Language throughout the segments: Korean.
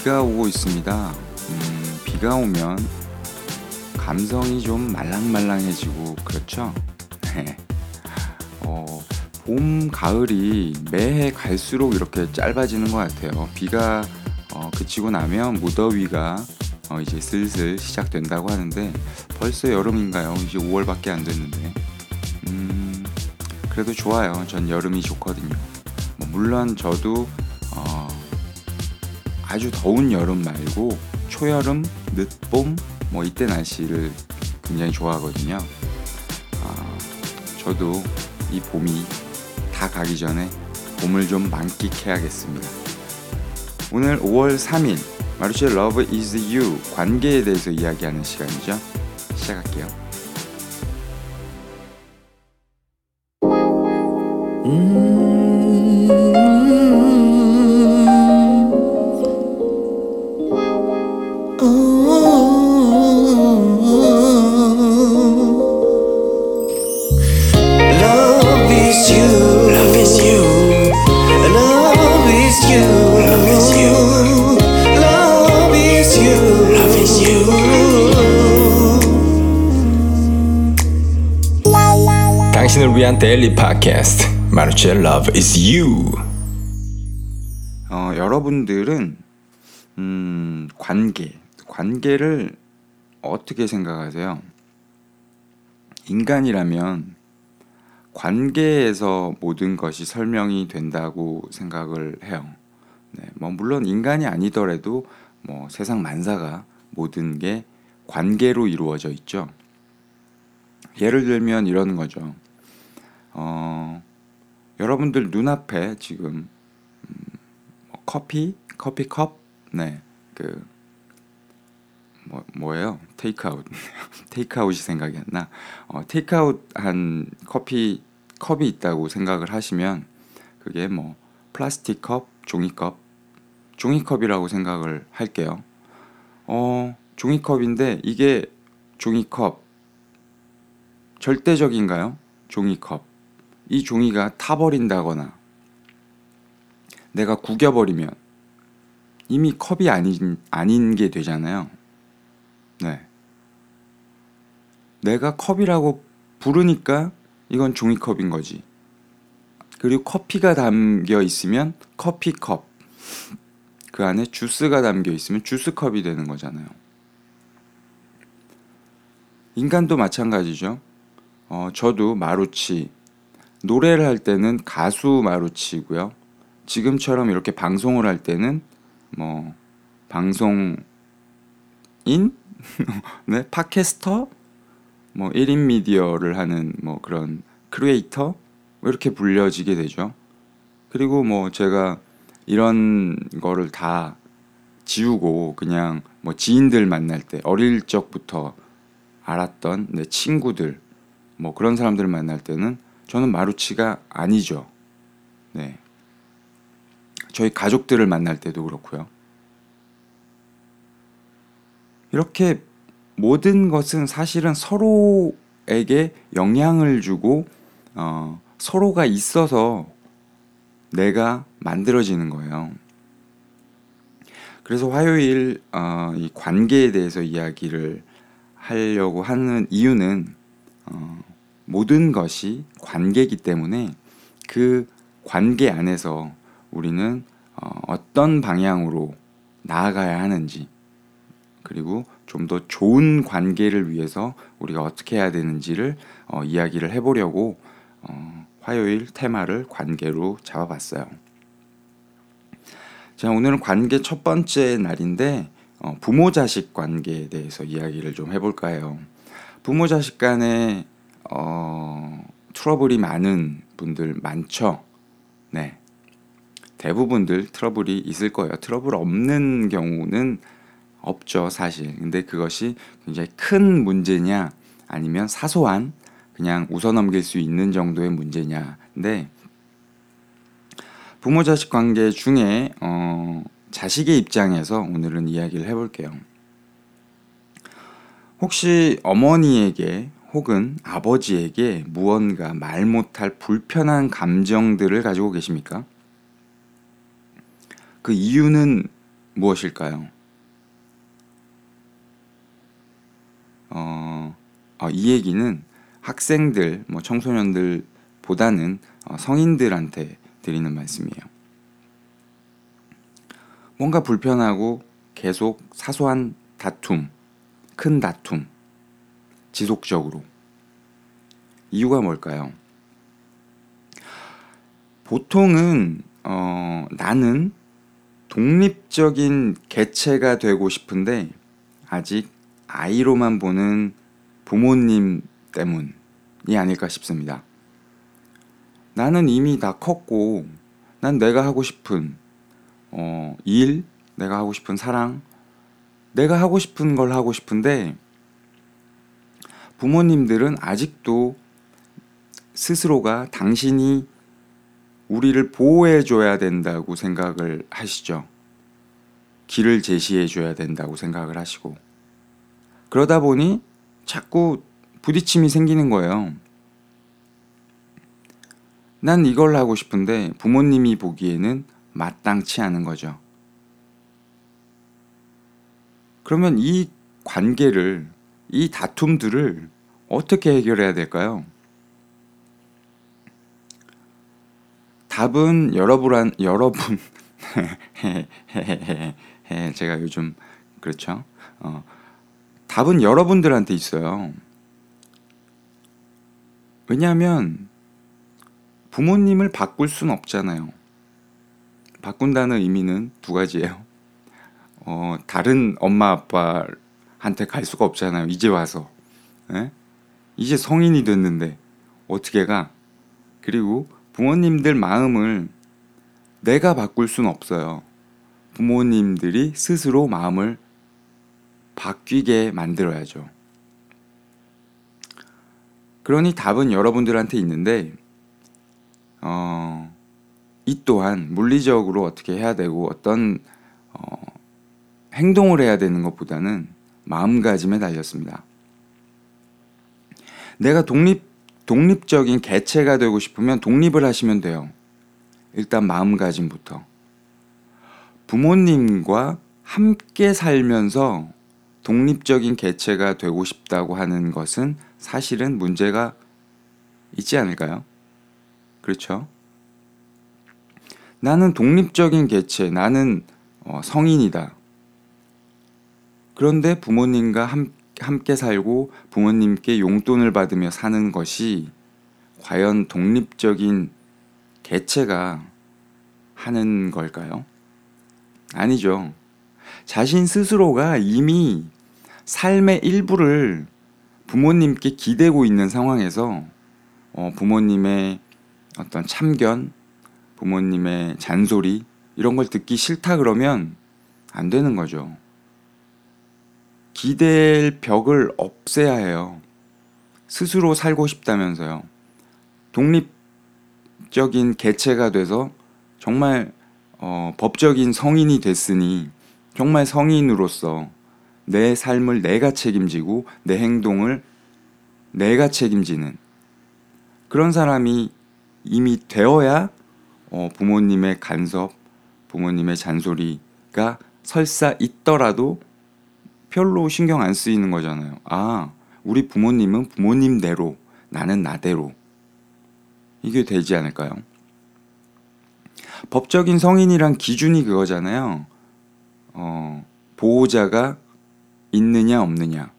네, 비가 오고 있습니다. 음, 비가 오면 감성이 좀 말랑말랑해지고 그렇죠? 네. 어, 봄, 가을이 매해 갈수록 이렇게 짧아지는 것 같아요. 비가 어, 그치고 나면 무더위가 어, 이제 슬슬 시작된다고 하는데 벌써 여름인가요? 이제 5월밖에 안 됐는데 음, 그래도 좋아요. 전 여름이 좋거든요. 뭐 물론 저도 어, 아주 더운 여름 말고 초여름, 늦봄 뭐 이때 날씨를 굉장히 좋아하거든요. 아, 저도 이 봄이 다 가기 전에 봄을 좀 만끽해야겠습니다. 오늘 5월 3일 마르쉐 Love 관계에 대해서 이야기하는 시간이죠. 시작할게요. Love 데일리 팟캐스트 마르체 Love is you. 어, 여러분들은 음, 관계, 관계를 어떻게 생각하세요? 인간이라면 관계에서 모든 것이 설명이 된다고 생각을 해요. 네, 뭐 물론 인간이 아니더라도 뭐 세상 만사가 모든 게 관계로 이루어져 있죠. 예를 들면 이런 거죠. 어, 여러분들 눈앞에 지금 뭐 커피, 커피 컵, 네, 그 뭐, 뭐예요? 테이크아웃. 테이크아웃이 생각이 안 나. 어, 테이크아웃 한 커피 컵이 있다고 생각을 하시면 그게 뭐 플라스틱 컵, 종이컵, 종이컵이라고 생각을 할게요. 어, 종이컵인데 이게 종이컵 절대적인가요? 종이컵. 이 종이가 타버린다거나 내가 구겨버리면 이미 컵이 아닌, 아닌 게 되잖아요. 네. 내가 컵이라고 부르니까 이건 종이컵인 거지. 그리고 커피가 담겨 있으면 커피컵. 그 안에 주스가 담겨 있으면 주스컵이 되는 거잖아요. 인간도 마찬가지죠. 어, 저도 마루치. 노래를 할 때는 가수 마루치고요. 지금처럼 이렇게 방송을 할 때는 뭐 방송인 네, 팟캐스터 뭐 1인 미디어를 하는 뭐 그런 크리에이터 뭐 이렇게 불려지게 되죠. 그리고 뭐 제가 이런 거를 다 지우고 그냥 뭐 지인들 만날 때 어릴 적부터 알았던 내 친구들 뭐 그런 사람들 만날 때는 저는 마루치가 아니죠. 네. 저희 가족들을 만날 때도 그렇고요. 이렇게 모든 것은 사실은 서로에게 영향을 주고 어, 서로가 있어서 내가 만들어지는 거예요. 그래서 화요일 어, 이 관계에 대해서 이야기를 하려고 하는 이유는 어, 모든 것이 관계이기 때문에 그 관계 안에서 우리는 어, 어떤 방향으로 나아가야 하는지 그리고 좀 더 좋은 관계를 위해서 우리가 어떻게 해야 되는지를 어, 이야기를 해보려고 어, 화요일 테마를 관계로 잡아봤어요. 자, 오늘은 관계 첫 번째 날인데 어, 부모 자식 관계에 대해서 이야기를 좀 해볼까 해요. 부모 자식 간에 어, 트러블이 많은 분들 많죠. 네. 대부분들 트러블이 있을 거예요. 트러블 없는 경우는 없죠, 사실. 근데 그것이 굉장히 큰 문제냐, 아니면 사소한 그냥 웃어 넘길 수 있는 정도의 문제냐. 근데 부모 자식 관계 중에 어, 자식의 입장에서 오늘은 이야기를 해볼게요. 혹시 어머니에게 혹은 아버지에게 무언가 말 못할 불편한 감정들을 가지고 계십니까? 그 이유는 무엇일까요? 어, 어, 이 얘기는 학생들, 뭐 청소년들보다는 어, 성인들한테 드리는 말씀이에요. 뭔가 불편하고 계속 사소한 다툼, 큰 다툼, 지속적으로. 이유가 뭘까요? 보통은 어, 나는 독립적인 개체가 되고 싶은데 아직 아이로만 보는 부모님 때문이 아닐까 싶습니다. 나는 이미 다 컸고 난 내가 하고 싶은 어, 일, 내가 하고 싶은 사랑, 내가 하고 싶은 걸 하고 싶은데 부모님들은 아직도 스스로가 당신이 우리를 보호해 줘야 된다고 생각을 하시죠. 길을 제시해 줘야 된다고 생각을 하시고 그러다 보니 자꾸 부딪힘이 생기는 거예요. 난 이걸 하고 싶은데 부모님이 보기에는 마땅치 않은 거죠. 그러면 이 관계를, 이 다툼들을 어떻게 해결해야 될까요? 답은 여러분, 여러분, 제가 요즘, 그렇죠. 어, 답은 여러분들한테 있어요. 왜냐하면 부모님을 바꿀 순 없잖아요. 바꾼다는 의미는 두 가지예요. 어, 다른 엄마 아빠 한테 갈 수가 없잖아요. 이제 와서. 에? 이제 성인이 됐는데 어떻게 가? 그리고 부모님들 마음을 내가 바꿀 순 없어요. 부모님들이 스스로 마음을 바뀌게 만들어야죠. 그러니 답은 여러분들한테 있는데, 어, 이 또한 물리적으로 어떻게 해야 되고 어떤 어, 행동을 해야 되는 것보다는 마음가짐에 달렸습니다. 내가 독립 독립적인 개체가 되고 싶으면 독립을 하시면 돼요. 일단 마음가짐부터. 부모님과 함께 살면서 독립적인 개체가 되고 싶다고 하는 것은 사실은 문제가 있지 않을까요? 그렇죠? 나는 독립적인 개체, 나는 어, 성인이다. 그런데 부모님과 함, 함께 살고 부모님께 용돈을 받으며 사는 것이 과연 독립적인 개체가 하는 걸까요? 아니죠. 자신 스스로가 이미 삶의 일부를 부모님께 기대고 있는 상황에서 어, 부모님의 어떤 참견, 부모님의 잔소리 이런 걸 듣기 싫다 그러면 안 되는 거죠. 기댈 벽을 없애야 해요. 스스로 살고 싶다면서요. 독립적인 개체가 돼서 정말 어, 법적인 성인이 됐으니 정말 성인으로서 내 삶을 내가 책임지고 내 행동을 내가 책임지는 그런 사람이 이미 되어야 어, 부모님의 간섭, 부모님의 잔소리가 설사 있더라도 별로 신경 안 쓰이는 거잖아요. 아, 우리 부모님은 부모님대로, 나는 나대로. 이게 되지 않을까요? 법적인 성인이란 기준이 그거잖아요. 어, 보호자가 있느냐, 없느냐.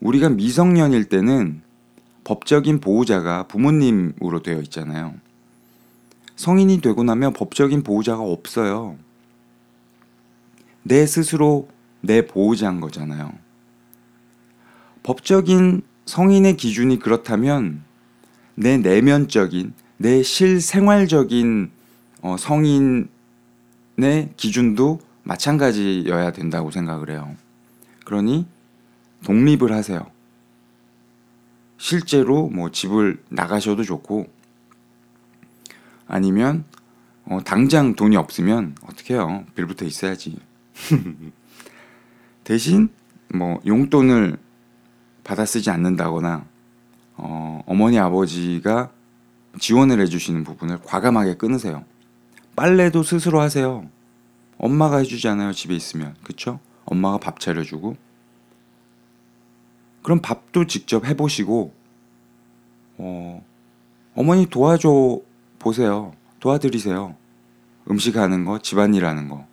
우리가 미성년일 때는 법적인 보호자가 부모님으로 되어 있잖아요. 성인이 되고 나면 법적인 보호자가 없어요. 내 스스로 내 보호자인 거잖아요. 법적인 성인의 기준이 그렇다면 내 내면적인, 내 실생활적인 어, 성인의 기준도 마찬가지여야 된다고 생각을 해요. 그러니 독립을 하세요. 실제로 뭐 집을 나가셔도 좋고 아니면 어, 당장 돈이 없으면 어떻게 해요? 빌부터 있어야지. 대신 뭐 용돈을 받아 쓰지 않는다거나 어, 어머니 아버지가 지원을 해주시는 부분을 과감하게 끊으세요. 빨래도 스스로 하세요. 엄마가 해주잖아요. 집에 있으면. 그쵸? 엄마가 밥 차려주고. 그럼 밥도 직접 해보시고, 어, 어머니 도와줘 보세요. 도와드리세요. 음식 하는 거, 집안일 하는 거.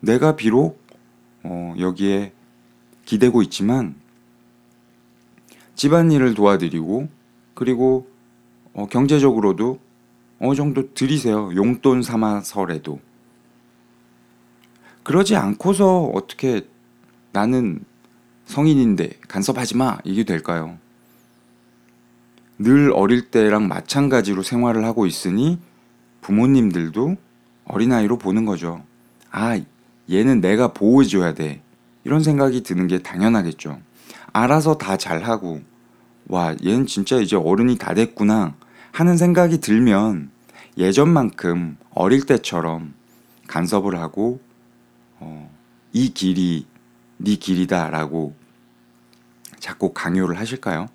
내가 비록, 어, 여기에 기대고 있지만, 집안일을 도와드리고, 그리고, 어, 경제적으로도 어느 정도 드리세요. 용돈 삼아서라도. 그러지 않고서 어떻게 나는 성인인데 간섭하지 마 이게 될까요? 늘 어릴 때랑 마찬가지로 생활을 하고 있으니 부모님들도 어린아이로 보는 거죠. 아, 얘는 내가 보호해줘야 돼. 이런 생각이 드는 게 당연하겠죠. 알아서 다 잘하고, 와, 얘는 진짜 이제 어른이 다 됐구나 하는 생각이 들면 예전만큼 어릴 때처럼 간섭을 하고 어, 이 길이 네 길이다 라고 자꾸 강요를 하실까요?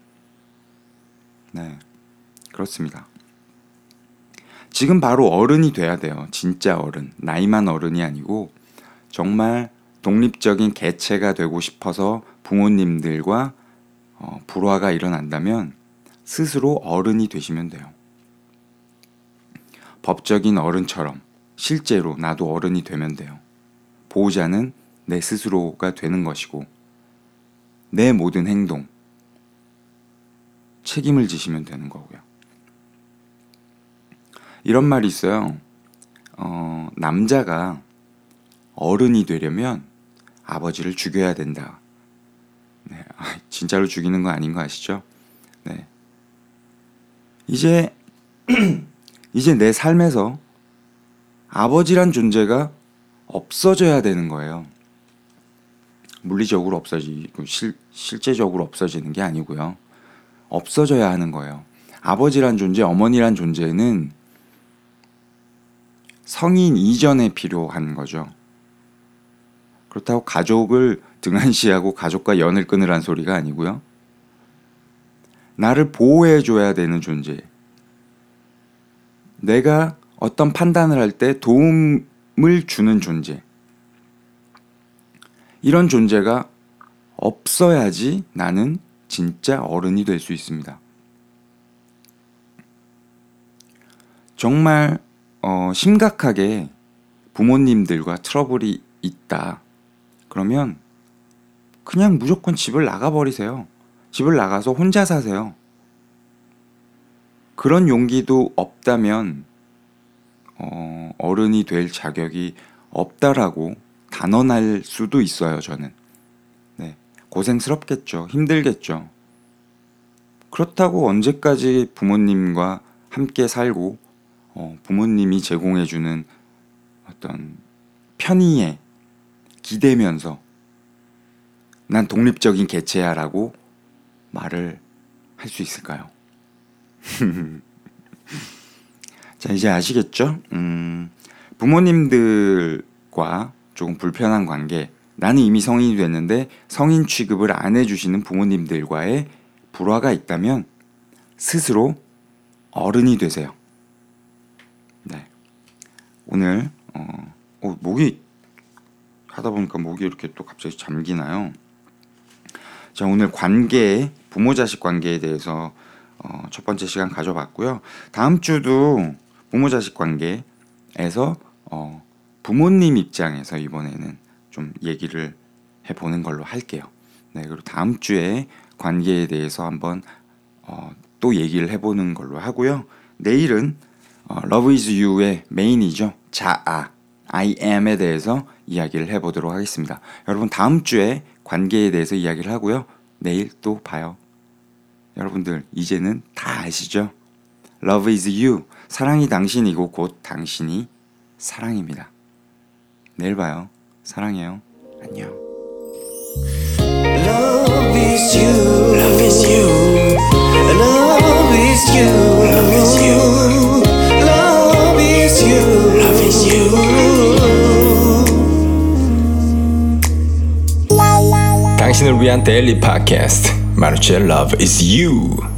네, 그렇습니다. 지금 바로 어른이 돼야 돼요. 진짜 어른. 나이만 어른이 아니고 정말 독립적인 개체가 되고 싶어서 부모님들과 어, 불화가 일어난다면 스스로 어른이 되시면 돼요. 법적인 어른처럼 실제로 나도 어른이 되면 돼요. 보호자는 내 스스로가 되는 것이고 내 모든 행동 책임을 지시면 되는 거고요. 이런 말이 있어요. 어, 남자가 어른이 되려면 아버지를 죽여야 된다. 네, 아, 진짜로 죽이는 거 아닌 거 아시죠? 네. 이제 이제 내 삶에서 아버지란 존재가 없어져야 되는 거예요. 물리적으로 없어지고 실, 실제적으로 없어지는 게 아니고요. 없어져야 하는 거예요. 아버지란 존재, 어머니란 존재는 성인 이전에 필요한 거죠. 그렇다고 가족을 등한시하고 가족과 연을 끊으란 소리가 아니고요. 나를 보호해 줘야 되는 존재. 내가 어떤 판단을 할 때 도움을 주는 존재. 이런 존재가 없어야지 나는 진짜 어른이 될 수 있습니다. 정말 어, 심각하게 부모님들과 트러블이 있다. 그러면 그냥 무조건 집을 나가버리세요. 집을 나가서 혼자 사세요. 그런 용기도 없다면 어, 어른이 될 자격이 없다라고 단언할 수도 있어요. 저는 네, 고생스럽겠죠. 힘들겠죠. 그렇다고 언제까지 부모님과 함께 살고 어, 부모님이 제공해주는 어떤 편의에 기대면서 난 독립적인 개체야라고 말을 할 수 있을까요? 자, 이제 아시겠죠? 음, 부모님들과 조금 불편한 관계, 나는 이미 성인이 됐는데 성인 취급을 안 해주시는 부모님들과의 불화가 있다면 스스로 어른이 되세요. 네. 오늘, 어, 어, 목이 하다 보니까 목이 이렇게 또 갑자기 잠기나요? 자, 오늘 관계, 부모 자식 관계에 대해서 어, 첫 번째 시간 가져봤고요. 다음 주도 부모 자식 관계에서 어, 부모님 입장에서 이번에는 좀 얘기를 해보는 걸로 할게요. 네, 그리고 다음 주에 관계에 대해서 한번 어, 또 얘기를 해보는 걸로 하고요. 내일은 어, Love is You의 메인이죠. 자아, I am에 대해서 이야기를 해보도록 하겠습니다. 여러분 다음 주에 관계에 대해서 이야기를 하고요. 내일 또 봐요. 여러분들 이제는 다 아시죠? Love is you. 사랑이 당신이고 곧 당신이 사랑입니다. 내일 봐요. 사랑해요. 안녕. Love is you. Love is you. Love is you. Love is you. 당신을 위한 데일리 팟캐스트 마루치의 Love is You